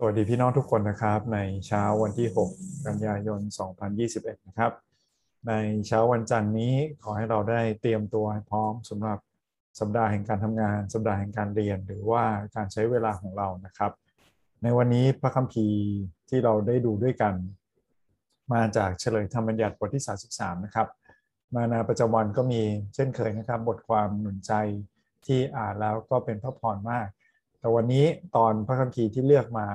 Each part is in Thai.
สวัสดีพี่น้องทุกคนนะครับในเช้าวันที่ 6 กันยายน 2021 นะครับ ในเช้าวันจันทร์นี้ขอให้เราได้เตรียมตัวให้พร้อมสำหรับสัปดาห์แห่งการทำงาน สัปดาห์แห่งการเรียน หรือว่าการใช้เวลาของเรานะครับ ในวันนี้พระคัมภีร์ที่เราได้ดูด้วยกัน มาจากเฉลยธรรมบัญญัติบทที่ 33 นะครับ มานาประจำวันก็มีเช่นเคยนะครับ บทความหนุนใจที่อ่านแล้วก็เป็นพระพรมาก แต่วันนี้ตอนพระคัมภีร์ที่เลือกมา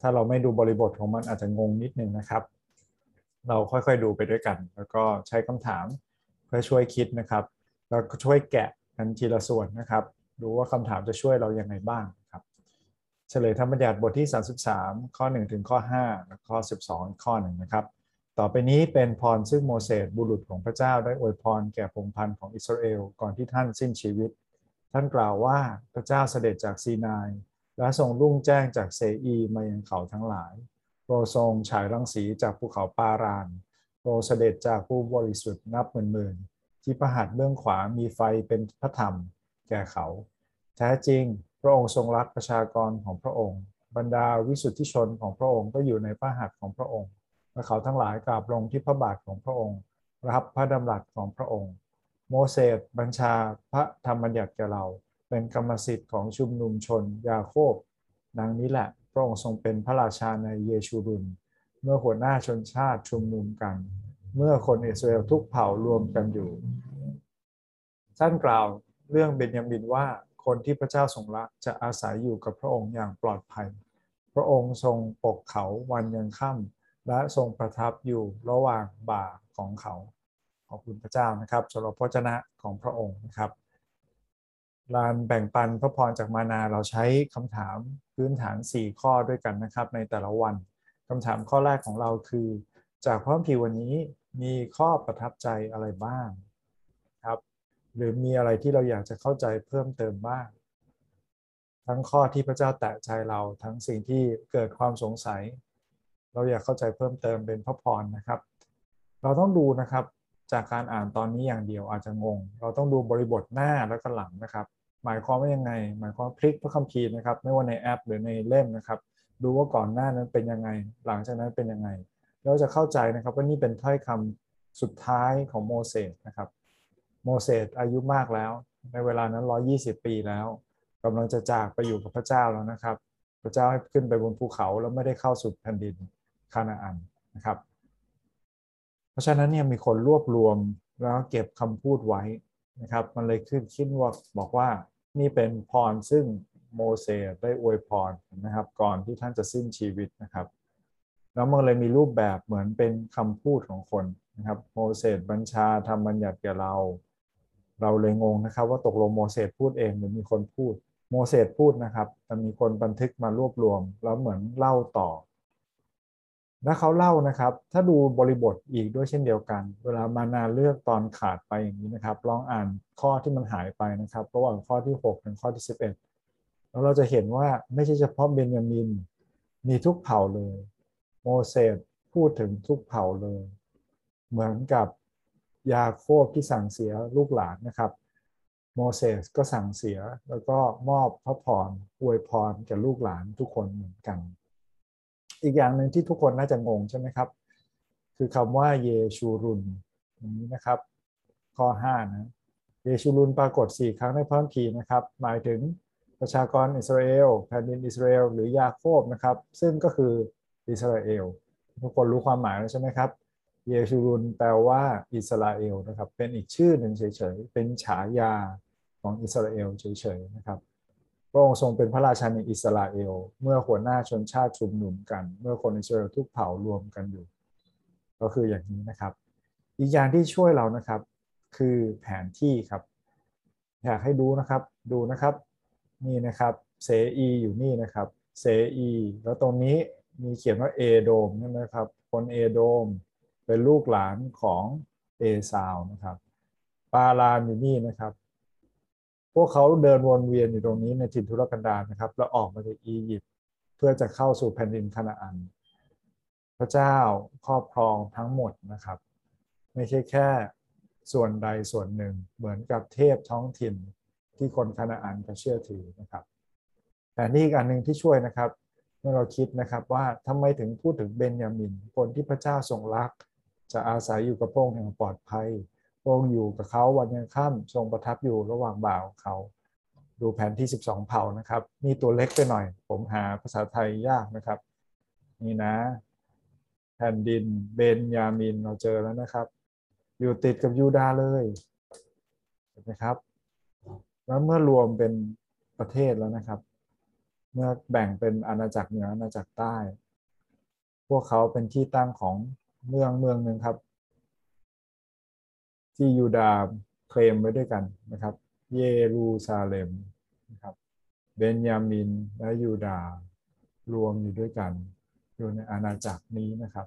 ถ้าเราไม่ดูบริบทของมันอาจจะงงนิดนึงนะครับ เราค่อยๆดูไปด้วยกัน แล้วก็ใช้คำถามเพื่อช่วยคิดนะครับ แล้วก็ช่วยแกะกันทีละส่วนนะครับ ดูว่าคำถามจะช่วยเราอยังไงบ้างครับ เฉลยธรรมบัญญัติบทที่ 33 ข้อ 1 ถึงข้อ 5 และข้อ 12 ข้อหนึ่งนะครับ ต่อไปนี้เป็นพรซึ่งโมเสสบุรุษของพระเจ้าได้อวยพรแก่พงพันธ์ของอิสราเอลก่อนที่ท่านสิ้นชีวิต ท่านกล่าวว่าพระเจ้าเสด็จจากซีนาย และทรงรุ่งแจ้งจากเซอีมายังเขาทั้งหลายโปรทรงฉายรังสีจากภูเขาปารานโปรเสด็จจากผู้บริสุทธิ์นับหมื่นๆที่ประหัตเบื้องขวามีไฟเป็นพระธรรม แก่เขา แท้จริงพระองค์ทรงรักประชากรของพระองค์ บรรดาวิสุทธิชนของพระองค์ก็อยู่ในพระหัตถ์ของพระองค์และเขาทั้งหลายกราบลงที่พระบาทของพระองค์รับพระดำรัสของพระองค์ โมเสสบัญชาพระธรรมบัญญัติแก่เรา เป็นกรรมสิทธิ์ของชุมนุมชนยาโคบดังนี้แหละ พระองค์ทรงเป็นพระราชาในเยชูรุน เมื่อหัวหน้าชนชาติชุมนุมกัน เมื่อคนอิสราเอลทุกเผ่ารวมกันอยู่ท่านกล่าวเรื่องเบนยามินว่าคนที่พระเจ้าทรงรักจะอาศัยอยู่กับพระองค์อย่างปลอดภัย พระองค์ทรงปกเขาวันยังค่ำและทรงประทับอยู่ระหว่างบ่าของเขา ขอบคุณพระเจ้านะครับสำหรับพระเจนะของพระองค์นะครับลานแบ่งปันพระพรจากมานาเราใช้คำถามพื้นฐาน 4 ข้อด้วยกันนะครับ ในแต่ละวันคำถามข้อแรกของเราคือ จากพระคัมภีร์วันนี้มีข้อประทับใจอะไรบ้างครับ หรือมีอะไรที่เราอยากจะเข้าใจเพิ่มเติมบ้าง ทั้งข้อที่พระเจ้าแตะใจเราทั้งสิ่งที่เกิดความสงสัย เราอยากเข้าใจเพิ่มเติมเป็นพระพรนะครับ เราต้องดูนะครับ จากการอ่านตอนนี้อย่างเดียวอาจจะงง เราต้องดูบริบทหน้าแล้วก็หลังนะครับ หมายความว่ายังไง หมายความพลิกพระคัมภีร์นะครับ ไม่ว่าในแอป หรือในเล่มนะครับ ดูว่าก่อนหน้านั้นเป็นยังไง หลังจากนั้นเป็นยังไง เราจะเข้าใจนะครับว่านี่เป็นถ้อยคำสุดท้ายของโมเสสนะครับ โมเสสอายุมากแล้ว ในเวลานั้น 120 ปีแล้วกำลังจะจากไปอยู่กับพระเจ้าแล้วนะครับ พระเจ้าให้ขึ้นไปบนภูเขาแล้วไม่ได้เข้าสู่แผ่นดินคานาอันนะครับ ราะฉะนั้นเนี่ยมีคนรวบรวมแล้วเก็บคำพูดไว้นะครับ มันเลยขึ้นคิดว่าบอกว่านี่เป็นพรซึ่งโมเสสได้อวยพรนะครับ ก่อนที่ท่านจะสิ้นชีวิตนะครับ แล้วมันเลยมีรูปแบบเหมือนเป็นคำพูดของคนนะครับโมเสสบัญชาทำบัญญัติแก่เรา เราเลยงงนะครับ ว่าตกลงโมเสสพูดเองหรือมีคนพูดโมเสสพูดนะครับ แต่มีคนบันทึกมารวบรวม แล้วเหมือนเล่าต่อ และเขาเล่านะครับ ถ้าดูบริบทอีกด้วยเช่นเดียวกัน เวลามานาเลือกตอนขาดไปอย่างนี้นะครับ ลองอ่านข้อที่มันหายไปนะครับ ระหว่างข้อที่ 6 ถึงข้อที่ 11 แล้วเราจะเห็นว่าไม่ใช่เฉพาะเบนยามิน มีทุกเผ่าเลย โมเสสพูดถึงทุกเผ่าเลย เหมือนกับยาโคบที่สั่งเสียลูกหลานนะครับ โมเสสก็สั่งเสียแล้วก็มอบพระพรอวยพรแก่ลูกหลานทุกคนเหมือนกัน อีกอย่างหนึ่งที่ทุกคนน่าจะงงใช่ไหมครับ คือคำว่าเยชูรุนนี้นะครับ ข้อ5นะเยชูรุนปรากฏ 4 ครั้งในพระคัมภีร์นะครับ หมายถึงประชากรอิสราเอลแผ่นดินอิสราเอลหรือยาโคบนะครับ ซึ่งก็คืออิสราเอลทุกคนรู้ความหมายแล้วใช่ไหมครับเยชูรุนแปลว่าอิสราเอลนะครับ เป็นอีกชื่อหนึ่งเฉยๆ เป็นฉายาของอิสราเอลเฉยๆนะครับ พระองค์ทรงเป็นพระราชาในอิสราเอล เมื่อหัวหน้าชนชาติชุมนุมกัน เมื่อคนอิสราเอลทุกเผ่ารวมกันอยู่ ก็คืออย่างนี้นะครับ อีกอย่างที่ช่วยเรานะครับ คือแผนที่ครับอยากให้ดูนะครับดูนะครับนี่นะครับเสอีร์อยู่นี่นะครับเสอีร์แล้วตรงนี้มีเขียนว่าเอโดมใช่ไหมครับคนเอโดมเป็นลูกหลานของเอซาวนะครับปารานอยู่นี่นะครับ พวกเขาเดินวนเวียนอยู่ตรงนี้ในถิ่นทุรกันดารนะครับ แล้วออกมาจากอียิปต์เพื่อจะเข้าสู่แผ่นดินคานาอัน พระเจ้าครอบครองทั้งหมดนะครับ ไม่ใช่แค่ส่วนใดส่วนหนึ่งเหมือนกับเทพท้องถิ่นที่คนคานาอันเขาเชื่อถือนะครับ แต่นี่อีกอันหนึ่งที่ช่วยนะครับเมื่อเราคิดนะครับว่าทำไมถึงพูดถึงเบนยามินคนที่พระเจ้าทรงรัก จะอาศัยอยู่กับพระองค์อย่างปลอดภัย พระองค์อยู่กับเขาวันยังค่ำทรงประทับอยู่ระหว่างบ่าวเขา ดูแผนที่ 12 เผ่านะครับนี่ตัวเล็กไปหน่อย ผมหาภาษาไทยยากนะครับ นี่นะ แผ่นดินเบนยามินเราเจอแล้วนะครับ อยู่ติดกับยูดาเลยเห็นไหมครับ แล้วเมื่อรวมเป็นประเทศแล้วนะครับ เมื่อแบ่งเป็นอาณาจักรเหนืออาณาจักรใต้ พวกเขาเป็นที่ตั้งของเมืองเมืองหนึ่งครับ ที่ยูดาห์เคลมไว้ด้วยกันนะครับ เยรูซาเล็มนะครับเบนยามินและยูดาห์รวมอยู่ด้วยกัน อยู่ในอาณาจักรนี้นะครับ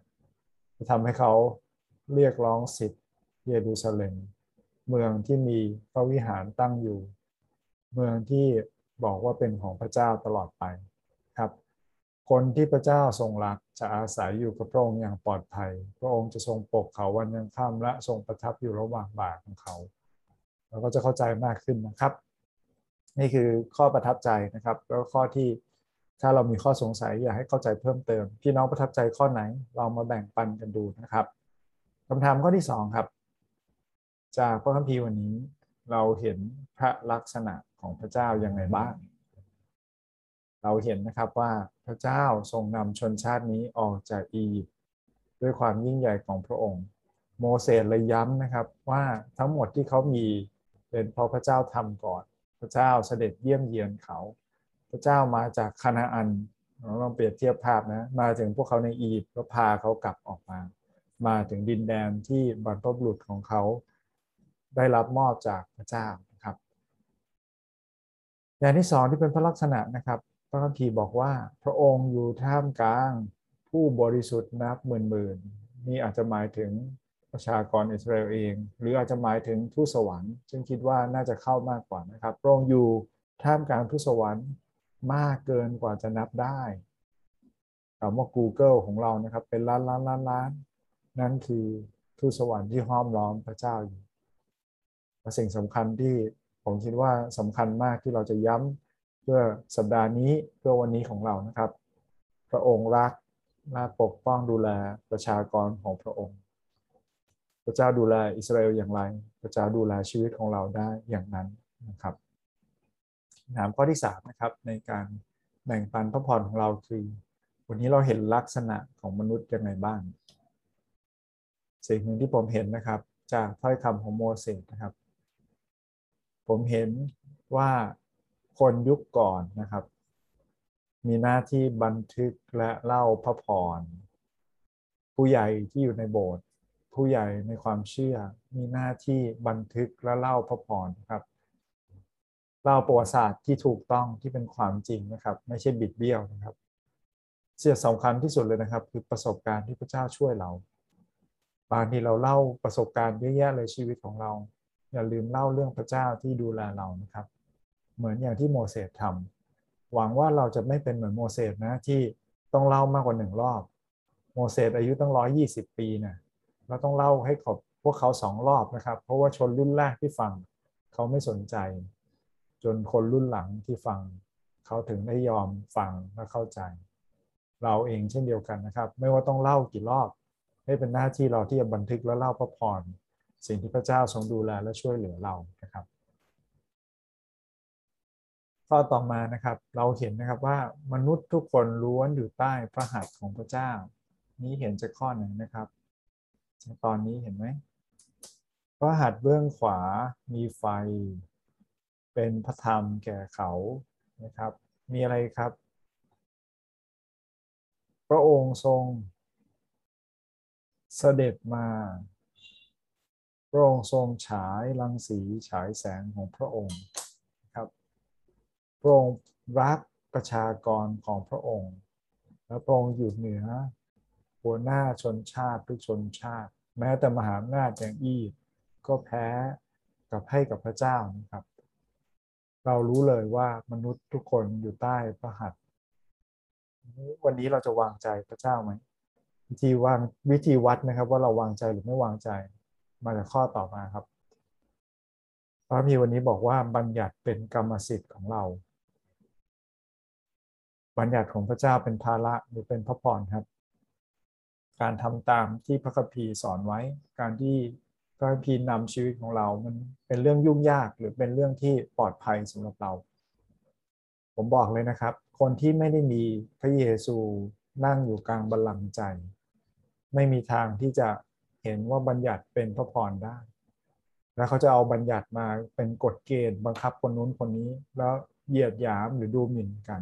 จะทำให้เขาเรียกร้องสิทธิ์เยรูซาเล็ม เมืองที่มีพระวิหารตั้งอยู่ เมืองที่บอกว่าเป็นของพระเจ้าตลอดไปครับ คนที่พระเจ้าทรงรัก จะอาศัยอยู่กับพระองค์อย่างปลอดภัย พระองค์จะทรงปกเขาวันยังค่ำและทรงประทับอยู่ระหว่างบ่าของเขา เราก็จะเข้าใจมากขึ้นนะครับ นี่คือข้อประทับใจนะครับ แล้วข้อที่ถ้าเรามีข้อสงสัยอยากให้เข้าใจเพิ่มเติม พี่น้องประทับใจข้อไหน เรามาแบ่งปันกันดูนะครับคำถามข้อที่2ครับ จากพระคัมภีร์วันนี้ เราเห็นพระลักษณะของพระเจ้ายังไงบ้าง เราเห็นนะครับว่า พระเจ้าทรงนำชนชาตินี้ออกจากอียิปต์ด้วยความยิ่งใหญ่ของพระองค์ โมเสสเลยย้ำนะครับว่าทั้งหมดที่เขามีเป็นเพราะพระเจ้าทำก่อน พระเจ้าเสด็จเยี่ยมเยียนเขา พระเจ้ามาจากคานาอันเราลองเปรียบเทียบภาพนะมาถึงพวกเขาในอียิปต์ก็พาเขากลับออกมา มาถึงดินแดนที่บรรพบุรุษของเขา ได้รับมอบจากพระเจ้านะครับอย่างที่สองที่เป็นพระลักษณะนะครับ ระคัมภีร์บอกว่า พระองค์อยู่ท่ามกลางผู้บริสุทธิ์นับหมื่นหมื่นนี่อาจจะหมายถึงประชากรอิสราเอลเอง หรืออาจจะหมายถึงทูตสวรรค์ซึ่งคิดว่าน่าจะเข้ามากกว่านะครับพระองค์อยู่ท่ามกลางทูตสวรรค์มากเกินกว่าจะนับได้คำว่า Google ของเรานะครับ เป็นล้านล้านล้านล้านนั่นคือทูตสวรรค์ที่ห้อมล้อมพระเจ้าอยู่สิ่งสำคัญที่ผมคิดว่าสำคัญมากที่เราจะย้ำ เพื่อสัปดาห์นี้เพื่อวันนี้ของเรานะครับ พระองค์รักและปกป้องดูแลประชากรของพระองค์ พระเจ้าดูแลอิสราเอลอย่างไร พระเจ้าดูแลชีวิตของเราได้อย่างนั้นนะครับถามข้อที่3นะครับในการแบ่งปันพระพรของเราคือ วันนี้เราเห็นลักษณะของมนุษย์ยังไงบ้าง สิ่งหนึ่งที่ผมเห็นนะครับ จากถ้อยคำของโมเสสนะครับ ผมเห็นว่า คนยุคก่อนนะครับ มีหน้าที่บันทึกและเล่าพระพร ผู้ใหญ่ที่อยู่ในโบสถ์ผู้ใหญ่ในความเชื่อ มีหน้าที่บันทึกและเล่าพระพรครับเล่าประวัติศาสตร์ที่ถูกต้องที่เป็นความจริงนะครับ ไม่ใช่บิดเบี้ยวนะครับสิ่งสำคัญที่สุดเลยนะครับ คือประสบการณ์ที่พระเจ้าช่วยเราบางทีเราเล่าประสบการณ์เยอะแยะเลยชีวิตของเรา อย่าลืมเล่าเรื่องพระเจ้าที่ดูแลเรานะครับ เหมือนอย่างที่โมเสสทำหวังว่าเราจะไม่เป็นเหมือนโมเสสนะที่ต้องเล่ามากกว่าหนึ่งรอบ โมเสสอายุตั้งร้อยี่สิบปีนะเราต้องเล่าให้ขอบพวกเขาสองรอบนะครับ เพราะว่าชนรุ่นแรกที่ฟังเขาไม่สนใจ จนคนรุ่นหลังที่ฟัง เขาถึงได้ยอมฟังและเข้าใจ เราเองเช่นเดียวกันนะครับ ไม่ว่าต้องเล่ากี่รอบ ให้เป็นหน้าที่เราที่จะบันทึกและเล่าพระพรสิ่งที่พระเจ้าทรงดูแลและช่วยเหลือเรานะครับ ข้อต่อมานะครับ เราเห็นนะครับว่ามนุษย์ทุกคนล้วนอยู่ใต้พระหัตถ์ของพระเจ้า นี้เห็นจากข้อไหนนะครับ ตอนนี้เห็นไหมพระหัตถ์เบื้องขวามีไฟ เป็นพระธรรมแก่เขานะครับ มีอะไรครับ พระองค์ทรง เสด็จมา พระองค์ทรงฉายรังสีฉายแสงของพระองค์ พระองค์รักประชากรของพระองค์ และพระองค์อยู่เหนือ หัวหน้าชนชาติทุกชนชาติ แม้แต่มหาอำนาจอย่างอียิปต์ก็แพ้กับให้กับพระเจ้านะครับ เรารู้เลยว่ามนุษย์ทุกคนอยู่ใต้พระหัตถ์วันนี้เราจะวางใจพระเจ้าไหมวิธีวางวิธีวัดนะครับ ว่าเราวางใจหรือไม่วางใจมาจากข้อต่อมาครับพระพีวันนี้บอกว่าบัญญัติเป็นกรรมสิทธิ์ของเรา บัญญัติของพระเจ้าเป็นภาระหรือเป็นพระพรครับ การทำตามที่พระคัมภีร์สอนไว้ การที่พระคัมภีร์นำชีวิตของเรา มันเป็นเรื่องยุ่งยากหรือเป็นเรื่องที่ปลอดภัยสำหรับเรา ผมบอกเลยนะครับ คนที่ไม่ได้มีพระเยซูนั่งอยู่กลางบัลลังก์ใจ ไม่มีทางที่จะเห็นว่าบัญญัติเป็นพระพรได้ แล้วเขาจะเอาบัญญัติมาเป็นกฎเกณฑ์บังคับคนนู้นคนนี้ แล้วเหยียดหยามหรือดูหมิ่นกัน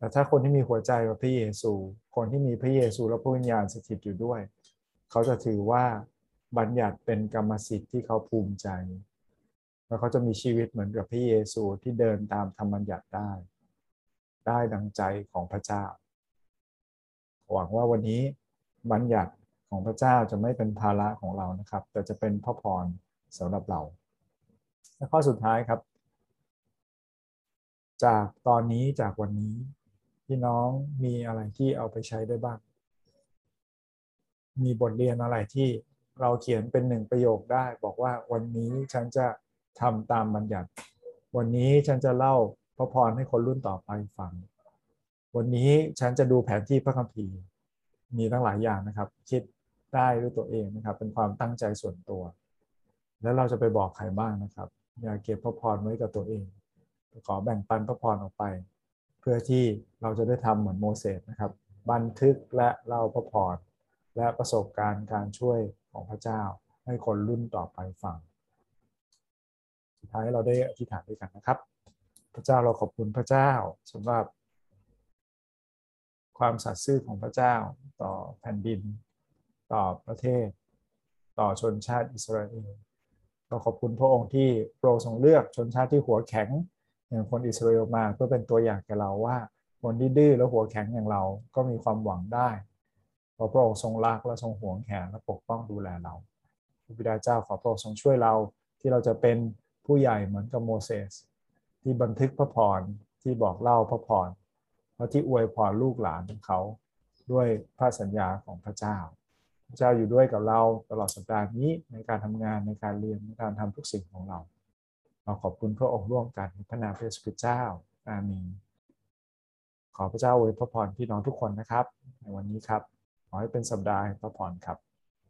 แต่ถ้าคนที่มีหัวใจกับพระเยซู คนที่มีพระเยซูและพระวิญญาณสถิตอยู่ด้วย เขาจะถือว่าบัญญัติเป็นกรรมสิทธิ์ที่เขาภูมิใจ แล้วเขาจะมีชีวิตเหมือนกับพระเยซูที่เดินตามธรรมบัญญัติได้ ได้ดังใจของพระเจ้า หวังว่าวันนี้บัญญัติของพระเจ้าจะไม่เป็นภาระของเรานะครับ แต่จะเป็นพระพรสำหรับเรา และข้อสุดท้ายครับ จากตอนนี้จากวันนี้ พี่น้องมีอะไรที่เอาไปใช้ได้บ้าง มีบทเรียนอะไรที่เราเขียนเป็นหนึ่งประโยคได้บอกว่าวันนี้ฉันจะทำตามบัญญัติ วันนี้ฉันจะเล่าพระพรให้คนรุ่นต่อไปฟัง วันนี้ฉันจะดูแผนที่พระคัมภีร์ มีตั้งหลายอย่างนะครับ คิดได้ด้วยตัวเองนะครับ เป็นความตั้งใจส่วนตัว แล้วเราจะไปบอกใครบ้างนะครับ อย่าเก็บพระพรไว้กับตัวเองขอแบ่งปันพระพรออกไป เพื่อที่เราจะได้ทำเหมือนโมเสสนะครับ บันทึกและเล่าพระพอรและประสบการณ์การช่วยของพระเจ้า ให้คนรุ่นต่อไปฟังสุดท้ายเราได้อธิษฐานด้วยกันนะครับ พระเจ้าเราขอบคุณพระเจ้าสำหรับ ความสัตย์ซื่อของพระเจ้าต่อแผ่นดิน ต่อประเทศ ต่อชนชาติอิสราเอลเราขอบคุณพระองค์ที่โปรทรงเลือกชนชาติที่หัวแข็ง อย่างคนอิสราเอลมาเพื่อเป็นตัวอย่างแก่เราว่า คนที่ดื้อและหัวแข็งอย่างเราก็มีความหวังได้เพราะพระองค์ทรงรักและทรงห่วงแขนและปกป้องดูแลเราพระบิดาเจ้าขอพระองค์ทรงช่วยเราที่เราจะเป็นผู้ใหญ่เหมือนกับโมเสสที่บันทึกพระพรที่บอกเล่าพระพรและที่อวยพรลูกหลานของเขาด้วยพระสัญญาของพระเจ้า พระเจ้าอยู่ด้วยกับเราตลอดสัปดาห์นี้ในการทำงานในการเรียนในการทำทุกสิ่งของเรา เราขอบคุณพระองค์ร่วมกันพระนามพระเยซูคริสต์เจ้า อาเมน ขอพระเจ้าอวยพระพรพี่น้องทุกคนนะครับ ในวันนี้ครับ ขอให้เป็นสัปดาห์พระพรครับ